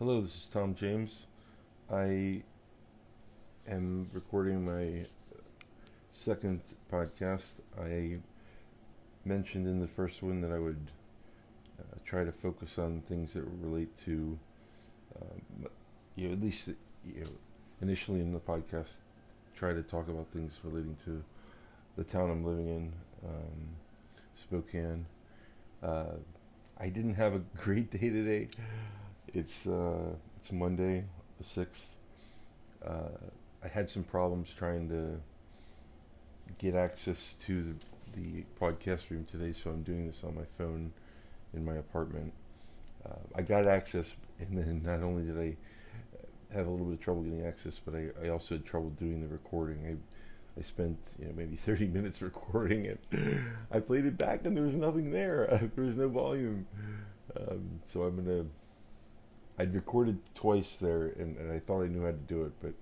Hello, this is Tom James. I am recording my second podcast. I mentioned in the first one that I would uh, try to focus on things that relate to, um, you know, at least you know, initially in the podcast, try to talk about things relating to the town I'm living in, um, Spokane. Uh, I didn't have a great day today. It's uh, it's Monday, the sixth. Uh, I had some problems trying to get access to the, the podcast room today, so I'm doing this on my phone in my apartment. Uh, I got access, and then not only did I have a little bit of trouble getting access, but I, I also had trouble doing the recording. I I spent you know maybe 30 minutes recording it. I played it back, and there was nothing there. there was no volume. Um, so I'm gonna I'd recorded twice there, and, and I thought I knew how to do it, but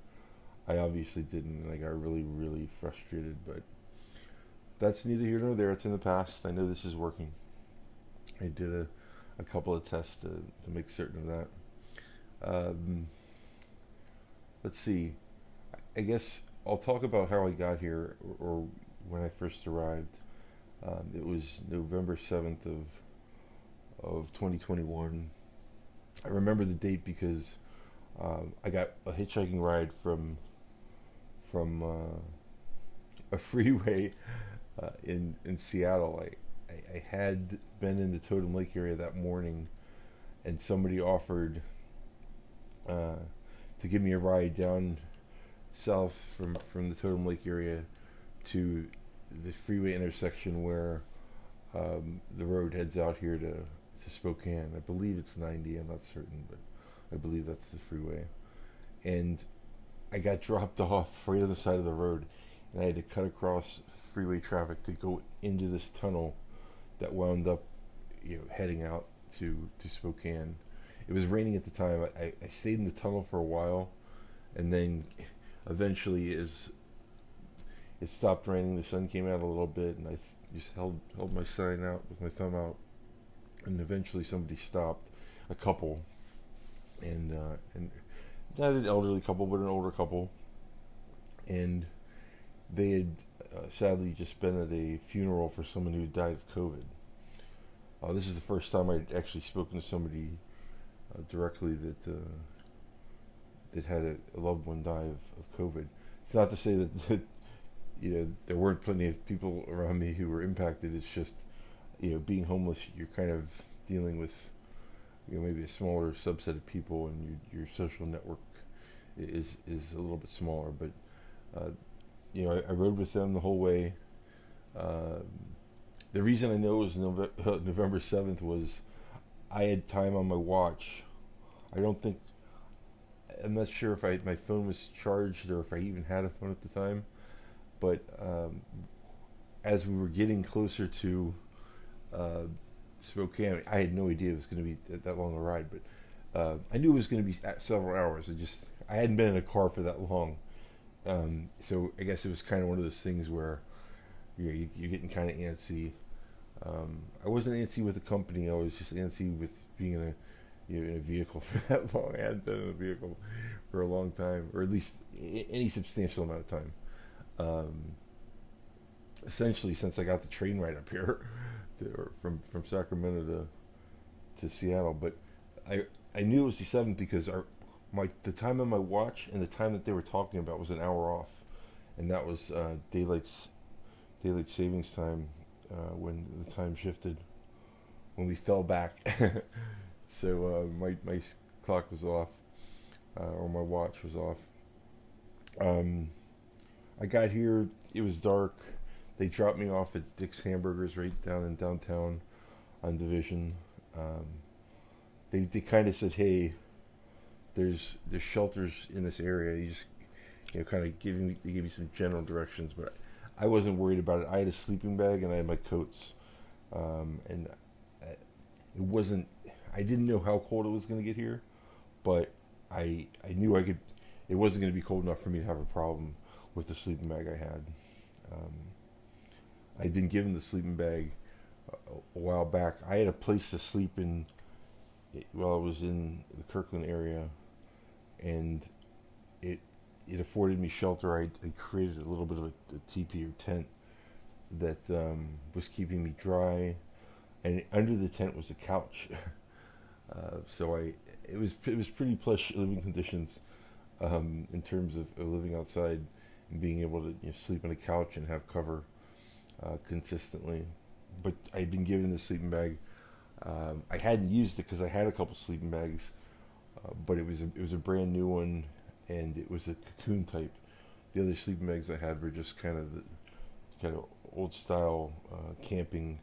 I obviously didn't, and I got really, really frustrated. But that's neither here nor there. It's in the past. I know this is working. I did a, a couple of tests to, to make certain of that. Um, let's see. I guess I'll talk about how I got here, or, or when I first arrived. Um, it was November seventh of of 2021 I remember the date because um, I got a hitchhiking ride from from uh, a freeway uh, in in Seattle. I, I, I had been in the Totem Lake area that morning, and somebody offered uh, to give me a ride down south from from the Totem Lake area to the freeway intersection where um, the road heads out here to to Spokane. I believe it's 90. I'm not certain, but I believe that's the freeway. And I got dropped off right on the side of the road, and I had to cut across freeway traffic to go into this tunnel that wound up, you know, heading out to to Spokane. It was raining at the time. I, I stayed in the tunnel for a while, and then eventually, as it stopped raining, the sun came out a little bit, and I th- just held held my sign out with my thumb out and eventually somebody stopped, a couple, and uh, and not an elderly couple, but an older couple, and they had uh, sadly just been at a funeral for someone who died of COVID. Uh, this is the first time I'd actually spoken to somebody uh, directly that uh, that had a, a, loved one die of, of COVID. It's not to say that, that you know there weren't plenty of people around me who were impacted. It's just you know, being homeless, you're kind of dealing with, you know, maybe a smaller subset of people, and your your social network is is a little bit smaller. But uh, you know, I, I, rode with them the whole way. Uh, the reason I know it was November, seventh was I had time on my watch. I don't think I'm not sure if I my phone was charged or if I even had a phone at the time, but um, as we were getting closer to uh, Spokane. I had no idea it was going to be that, that long a ride, but uh, I knew it was going to be several hours. I just I hadn't been in a car for that long, um, so I guess it was kind of one of those things where you know, you, are getting kind of antsy. Um, I wasn't antsy with the company. I was just antsy with being in a you know, in a vehicle for that long. I hadn't been in a vehicle for a long time, or at least any substantial amount of time. Um, essentially, since I got the train right up here to, from from Sacramento to to Seattle, but I I knew it was the seventh because our my the time on my watch and the time that they were talking about was an hour off, and that was uh, daylight's daylight savings time uh, when the time shifted when we fell back. so uh, my my clock was off, uh, or my watch was off. Um, I got here. It was dark they dropped me off at Dick's Hamburgers right down in downtown on Division. Um, they they kind of said, "Hey, there's there's shelters in this area. You just you know kind of giving me they gave me some general directions, but I wasn't worried about it. I had a sleeping bag and I had my coats, um, and it wasn't. I didn't know how cold it was going to get here, but I I knew I could. It wasn't going to be cold enough for me to have a problem with the sleeping bag I had. Um, I'd been given the sleeping bag a, while back. I had a place to sleep in while I was in the Kirkland area, and it it afforded me shelter. I, I created a little bit of a, a teepee or tent that um, was keeping me dry, and under the tent was a couch. uh, so I it was it was pretty plush living conditions um, in terms of, of, living outside and being able to you know, sleep on a couch and have cover uh, consistently. But I'd been given the sleeping bag. Um, I hadn't used it because I had a couple sleeping bags, uh, but it was a, it was a brand new one, and it was a cocoon type. The other sleeping bags I had were just kind of the, kind of old style uh, camping,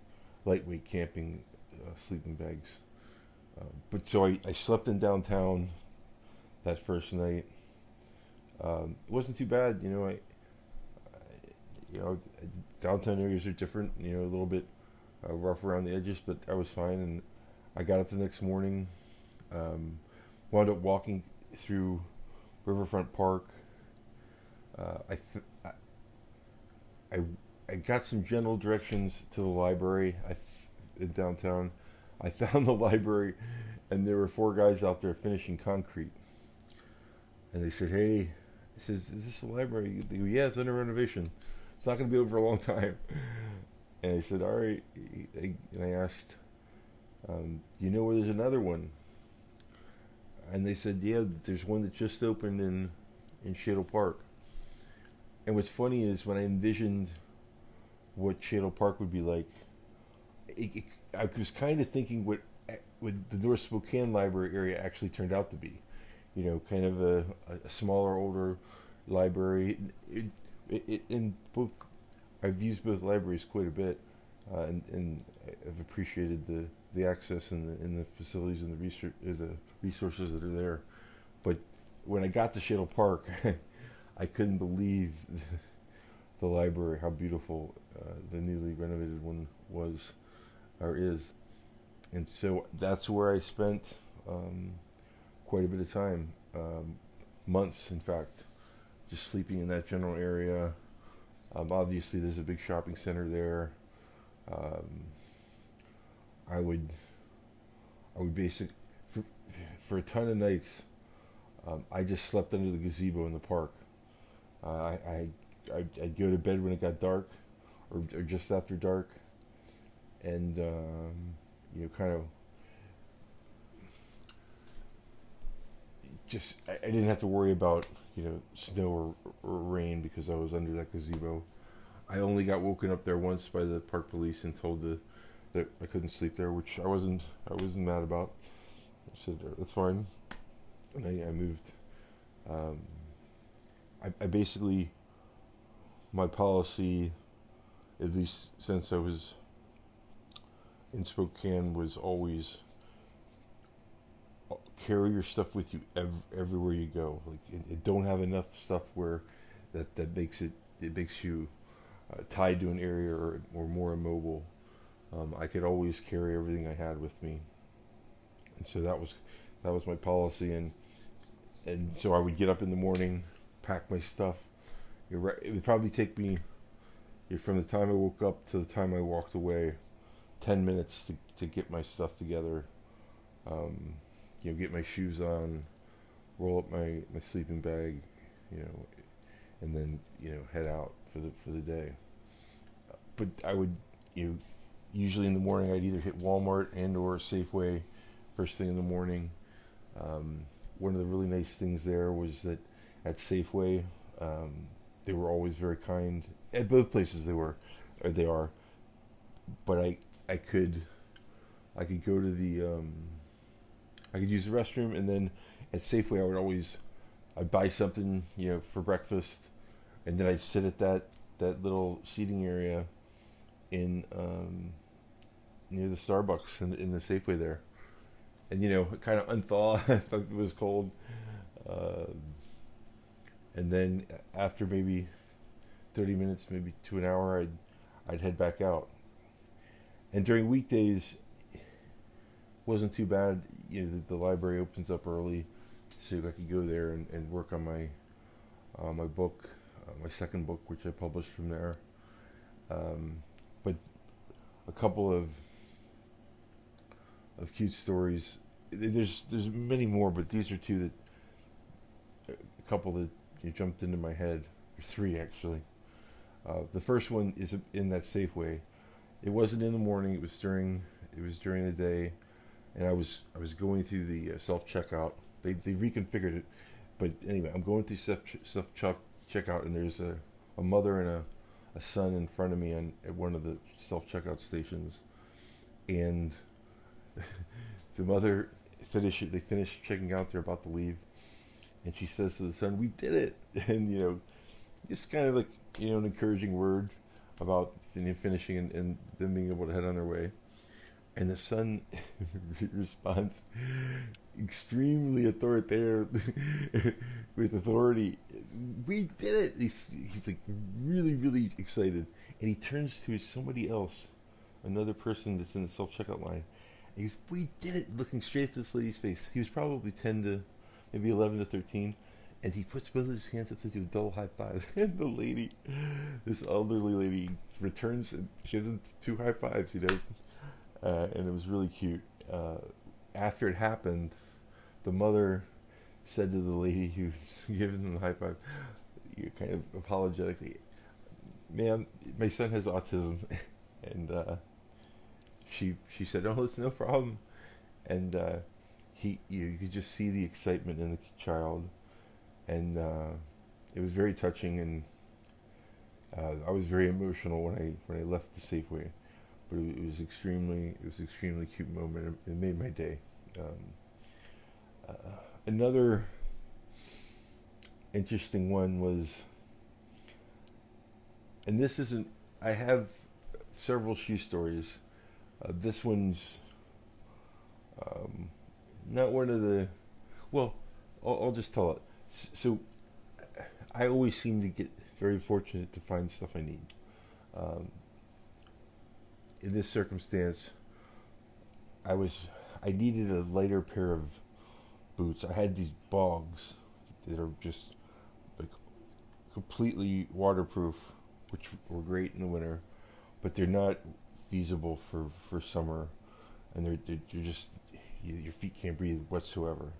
lightweight camping uh, sleeping bags. Uh, but so I, I slept in downtown that first night. Um, it wasn't too bad, you know. I, I, you know, downtown areas are different, you know, a little bit uh, rough around the edges, but I was fine. And I got up the next morning, um, wound up walking through Riverfront Park. Uh, I, th- I, I, I got some general directions to the library I, in downtown. I found the library, and there were four guys out there finishing concrete. And they said, "Hey," he says, "Is this the library?" Go, "Yeah, it's under renovation. It's not going to be over for a long time." And I said, "All right." And I asked, um, "Do you know where there's another one?" And they said, "Yeah, there's one that just opened in in Shadle Park." And what's funny is when I envisioned what Shadle Park would be like, it, it, I was kind of thinking what what the North Spokane Library area actually turned out to be. You know, kind of a, a smaller, older library. It, in both, I've used both libraries quite a bit, uh, and, and I've appreciated the, the access and the, the facilities and the research, uh, the resources that are there. But when I got to Shadle Park, I couldn't believe the library, how beautiful uh, the newly renovated one was or is. And so that's where I spent um, quite a bit of time, um, months in fact, just sleeping in that general area. Um, obviously, there's a big shopping center there. Um, I would, I would basic for, for a ton of nights. Um, I just slept under the gazebo in the park. Uh, I, I I'd, go to bed when it got dark, or, or just after dark, and um, you know, kind of just I, I, didn't have to worry about you know snow or, or, rain because I was under that gazebo. I only got woken up there once by the park police and told that I couldn't sleep there, which I wasn't I wasn't mad about. I said that's fine, and I, I moved. Um, I, I basically my policy, at least since I was in Spokane, was always uh, carry your stuff with you ev- everywhere you go. Like, it, it don't have enough stuff where that that makes it it makes you uh, tied to an area or, or more immobile. Um, I could always carry everything I had with me, and so that was that was my policy. And and so I would get up in the morning, pack my stuff, it would probably take me from the time I woke up to the time I walked away, ten minutes to to get my stuff together. Um, you know, get my shoes on, roll up my, my sleeping bag, you know, and then you know head out for the for the day. But I would, you know, usually in the morning I'd either hit Walmart and or Safeway first thing in the morning. Um, one of the really nice things there was that at Safeway, um, they were always very kind. At both places they were, or they are. But I I could I could go to the um, I could use the restroom, and then at Safeway I would always I'd buy something you know for breakfast, and then I'd sit at that that little seating area in um, near the Starbucks in, in the Safeway there, and you know kind of unthaw if it was cold. Uh, and then after maybe 30 minutes, maybe to an hour, I'd I'd head back out. And during weekdays, wasn't too bad. You know, the, the library opens up early, so I could go there and, and work on my uh, my book, uh, my second book, which I published from there. Um, but a couple of of cute stories there's there's many more, but these are two that a couple that you jumped into my head, three actually. Uh, the first one is in that Safeway. It wasn't in the morning. It was during it was during the day, and I was I was going through the uh, self checkout. They they reconfigured it, but anyway, I'm going through self self checkout, and there's a, a mother and a, a son in front of me on at one of the self checkout stations, and the mother finish they finish checking out. They're about to leave, and she says to the son, "We did it!" And you know, just kind of like you know an encouraging word about finishing and, and them being able to head on their way. And the son responds extremely authoritative with authority. We did it. He's, he's like really, really excited. And he turns to somebody else, another person that's in the self checkout line. And he's, We did it, looking straight at this lady's face. He was probably 10 to maybe 11 to 13 and he puts both of his hands up to do a double high five. And the lady, this elderly lady, returns and gives him two high fives, you know. Uh, and it was really cute. Uh, after it happened, the mother said to the lady who was giving him the high five, you kind of apologetically, "Ma'am, my son has autism," and uh, she she said, "Oh, it's no problem," and uh, he you, you could just see the excitement in the child and uh, it was very touching, and uh, I was very emotional when I when I left the Safeway. But it, it was extremely it was extremely cute moment. It, made my day. Um, uh, another interesting one was, and this isn't. I have several shoe stories. Uh, this one's um, not one of the. Well, I'll, I'll just tell it so I always seem to get very fortunate to find stuff I need. Um, in this circumstance, I was I needed a lighter pair of boots. I had these bogs that are just like completely waterproof, which were great in the winter, but they're not feasible for, for summer, and they're they're, they're just your feet can't breathe whatsoever.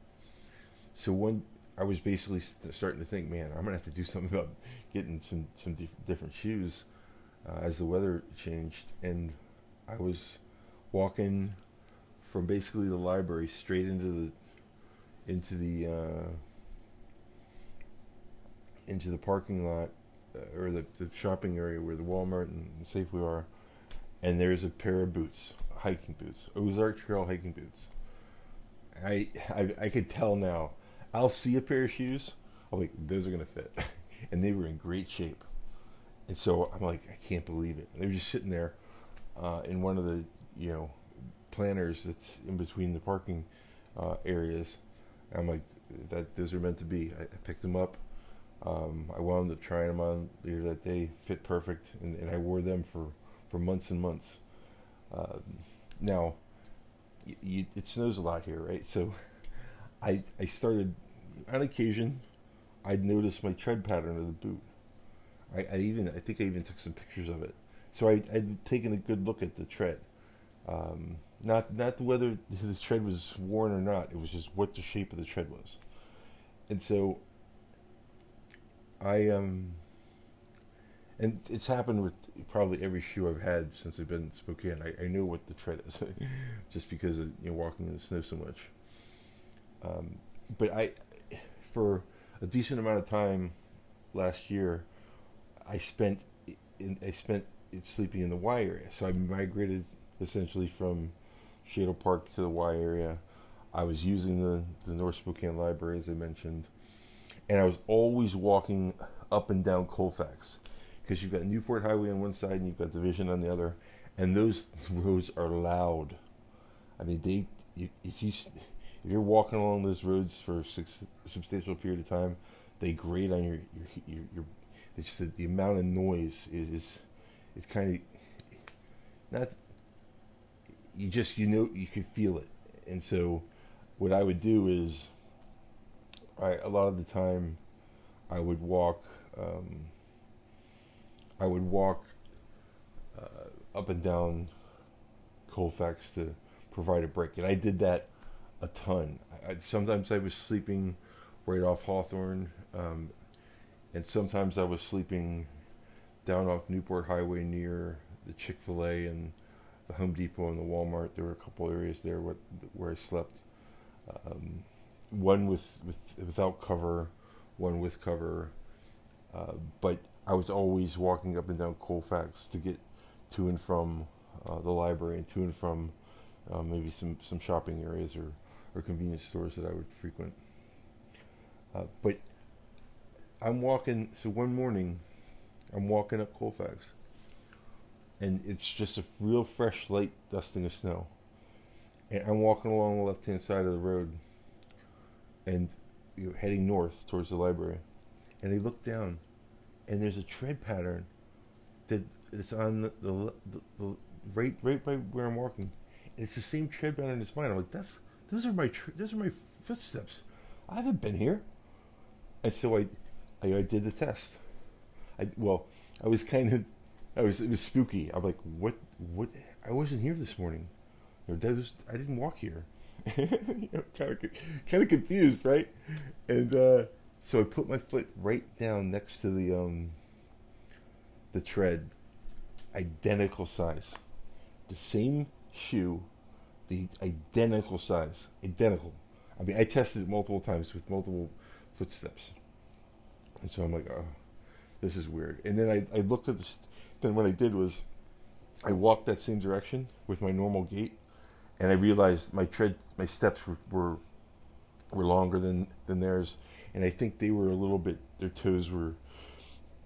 So one I was basically st- starting to think, man, I'm gonna have to do something about getting some some dif- different shoes uh, as the weather changed, and I was walking from basically the library straight into the into the uh, into the parking lot uh, or the, the shopping area where the Walmart and the Safeway are, and there's a pair of boots, hiking boots, Ozark Trail hiking boots. I I, I could tell now I'll see a pair of shoes. I'm like, those are gonna fit, and they were in great shape. And so I'm like, I can't believe it. And they were just sitting there uh, in one of the you know planters that's in between the parking uh, areas. And I'm like, that those are meant to be. I, I picked them up. Um, I wound up trying them on later that day. Fit perfect, and, and I wore them for for months and months. Uh, now, y- y- it snows a lot here, right? So, I I started on occasion, I'd notice my tread pattern of the boot. I, I, even I think I even took some pictures of it. So I, I'd taken a good look at the tread. Um, not not whether the tread was worn or not. It was just what the shape of the tread was. And so I um and it's happened with probably every shoe I've had since I've been in Spokane. I, I know what the tread is, just because of you know walking in the snow so much. Um, but I for a decent amount of time last year, I spent in, I spent it sleeping in the Y area. So I migrated essentially from Shadle Park to the Y area. I was using the the North Spokane Library as I mentioned, and I was always walking up and down Colfax because you've got Newport Highway on one side and you've got Division on the other, and those roads are loud. I mean, they if you if you're walking along those roads for a substantial period of time, they grate on your your your. your it's just the, the amount of noise is is, is kind of not. You just you know you could feel it, and so what I would do is, I a lot of the time, I would walk. Um, I would walk uh, up and down Colfax to provide a break, and I did that a ton. I, sometimes I was sleeping right off Hawthorne, um, and sometimes I was sleeping down off Newport Highway near the Chick Fil A and the Home Depot and the Walmart. There were a couple areas there where, where I slept. Um, one with, with without cover, one with cover. Uh, but I was always walking up and down Colfax to get to and from uh, the library and to and from uh, maybe some, some shopping areas or, or convenience stores that I would frequent. Uh, but I'm walking, so one morning, I'm walking up Colfax, and it's just a real fresh, light dusting of snow. And I'm walking along the left hand side of the road, and you know, heading north towards the library. And I look down, and there's a tread pattern that is on the, the, the, the right right by where I'm walking. And It's the same tread pattern as mine. I'm like, that's those are my those are my footsteps. I haven't been here. And so I, I, I did the test. I well, I was kind of, I was it was spooky. I'm like, what what? I wasn't here this morning. Or I didn't walk here. you know, kind of kind of confused, right? And uh, so I put my foot right down next to the um, the tread, identical size, the same shoe, the identical size, identical. I mean, I tested it multiple times with multiple footsteps, and so I'm like, oh, this is weird. And then I, I looked at this. Then what I did was, I walked that same direction with my normal gait and I realized my tread, my steps were, were were longer than than theirs, and I think they were a little bit. Their toes were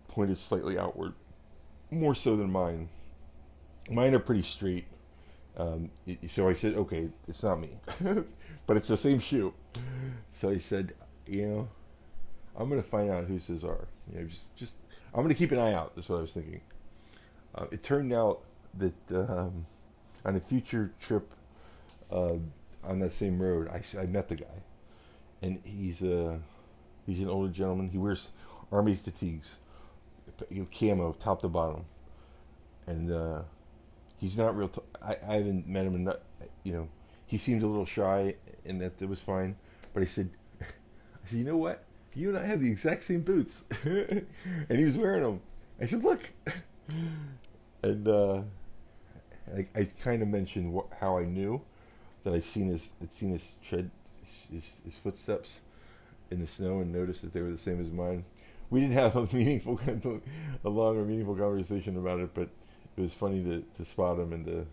pointed slightly outward, more so than mine. Mine are pretty straight. Um, so I said, okay, it's not me, but it's the same shoe. So I said, you know, I'm gonna find out whose his are. You know, just just I'm gonna keep an eye out. That's what I was thinking. Uh, it turned out that um, on a future trip uh, on that same road, I, I met the guy, and he's a uh, he's an older gentleman. He wears army fatigues, you know, camo top to bottom, and uh, he's not real. T- I, I haven't met him, and you know, he seemed a little shy, and that, that was fine. But I said, I said, you know what? You and I have the exact same boots, and he was wearing them. I said, look, and uh, I, I kind of mentioned what, how I knew that I'd seen his I'd seen his tread his, his footsteps in the snow and noticed that they were the same as mine. We didn't have a meaningful, a long or meaningful conversation about it, but it was funny to, to spot him and to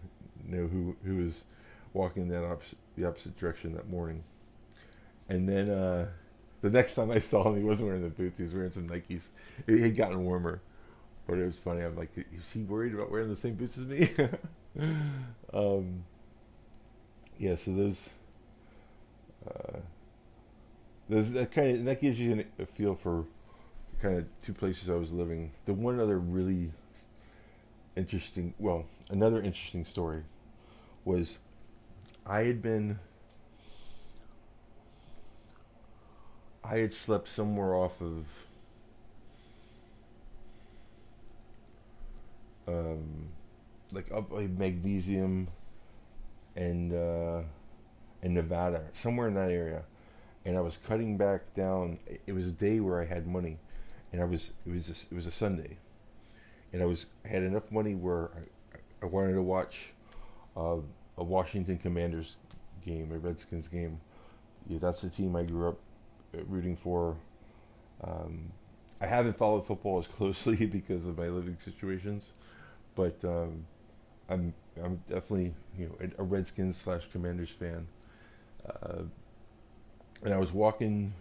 know who who was walking that opposite, the opposite direction that morning. And then uh, the next time I saw him, he wasn't wearing the boots; he was wearing some Nikes. It had gotten warmer, but it was funny. I'm like, is he worried about wearing the same boots as me? um, yeah, so those, uh, those that kind of that gives you a feel for kind of two places I was living. The one other really interesting, well, another interesting story was I had been. I had slept somewhere off of um, like up like magnesium and uh, Nevada, somewhere in that area, and I was cutting back down. It was a day where I had money, and I was it was a, it was a Sunday, and I was I had enough money where I, I wanted to watch uh, a Washington Commanders game, a Redskins game. Yeah, that's the team I grew up rooting for. Um, I haven't followed football as closely because of my living situations, but um, I'm I'm definitely you know a Redskins slash Commanders fan. Uh, and I was walking.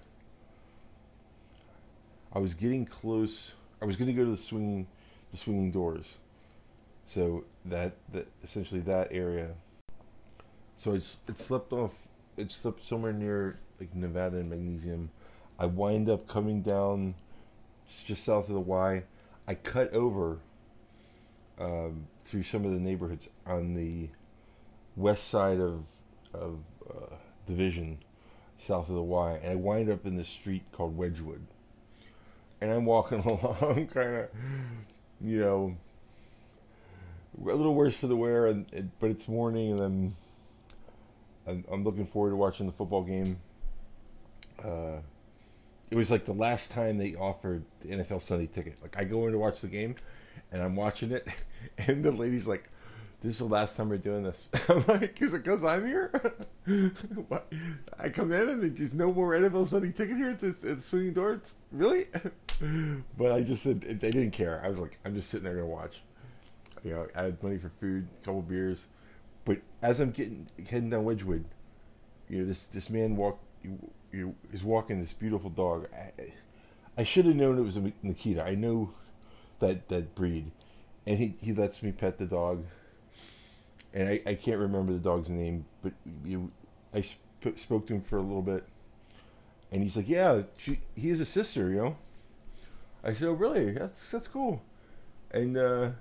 I was getting close. I was going to go to the swinging, the swinging doors. So that that essentially that area. So it's it slept off. It slept somewhere near like Nevada and Magnesium. I wind up coming down just south of the Y. I cut over um, through some of the neighborhoods on the west side of of uh, Division, south of the Y, and I wind up in this street called Wedgwood, and I'm walking along, kind of, you know, a little worse for the wear, and, but it's morning, and then I'm, I'm looking forward to watching the football game. Uh, it was like the last time they offered the NFL Sunday ticket. Like I go in to watch the game, and I'm watching it, and the lady's like, "This is the last time we're doing this." I'm like, "Is it because I'm here?" I come in and there's no more NFL Sunday ticket here at, this, at Swinging Doors. Really? but I just said they didn't care. I was like, I'm just sitting there gonna watch. You know, I had money for food, a couple beers, but as I'm getting heading down Wedgwood, you know, this this man walk you, is walking this beautiful dog. I, I should have known it was a Nikita. I know that that breed, and he he lets me pet the dog. And I, I can't remember the dog's name, but you, I sp- spoke to him for a little bit, and he's like, "Yeah, she, he has a sister, you know." I said, "Oh, really? That's that's cool." And uh,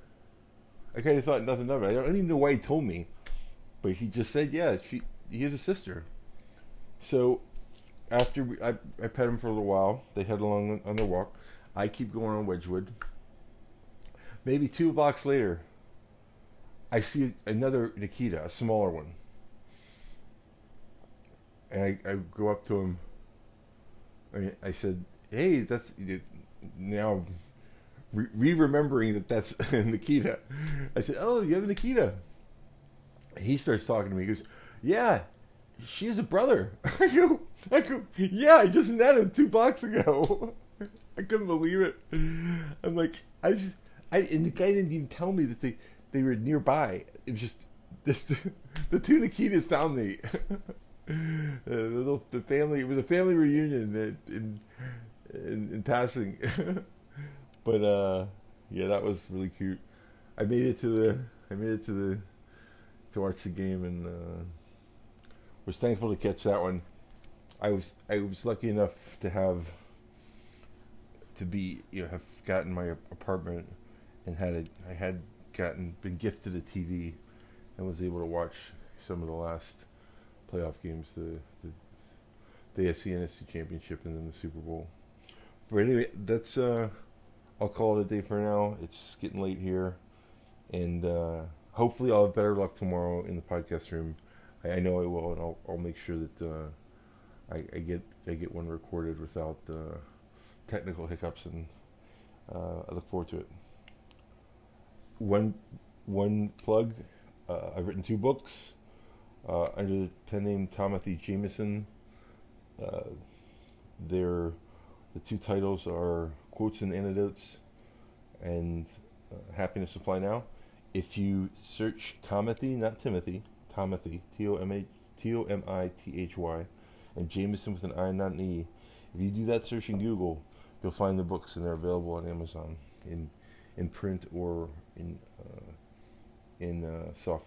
I kind of thought nothing of it. I don't even know why he told me, but he just said, "Yeah, she he has a sister." So after we, I I pet him for a little while, they head along on their walk. I keep going on Wedgwood. Maybe two blocks later, I see another Nikita, a smaller one. And I, I go up to him. I, I said, "Hey, that's now re remembering that that's Nikita." I said, "Oh, you have a Nikita." He starts talking to me. He goes, "Yeah, she has a brother." I go, "I go, yeah, I just him two blocks ago." I couldn't believe it. I'm like, I just, I and the guy didn't even tell me that they they were nearby. It was just this the two Nikitas found me. the, little, the family it was a family reunion in in, in passing, but uh, yeah, that was really cute. I made it to the I made it to the to watch the game and uh, was thankful to catch that one. I was I was lucky enough to have to be you know have gotten my apartment and had a I had gotten been gifted a TV and was able to watch some of the last playoff games the the, the AFC NFC Championship and then the Super Bowl. But anyway, that's uh I'll call it a day for now. It's getting late here and uh hopefully I'll have better luck tomorrow in the podcast room. I, I know I will and I'll I'll make sure that uh I, I get I get one recorded without uh technical hiccups, and uh, I look forward to it. One one plug. Uh, I've written two books uh, under the pen name Timothy Jameson. Uh, they're the two titles are quotes and anecdotes, and uh, Happiness Supply Now. If you search Timothy, not Timothy, Timothy, T O M A T O M I T H Y, and Jameson with an I, not an E. If you do that search in Google, you'll find the books, and they're available on Amazon in in print or in uh, in uh, soft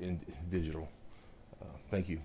in digital. Uh, thank you.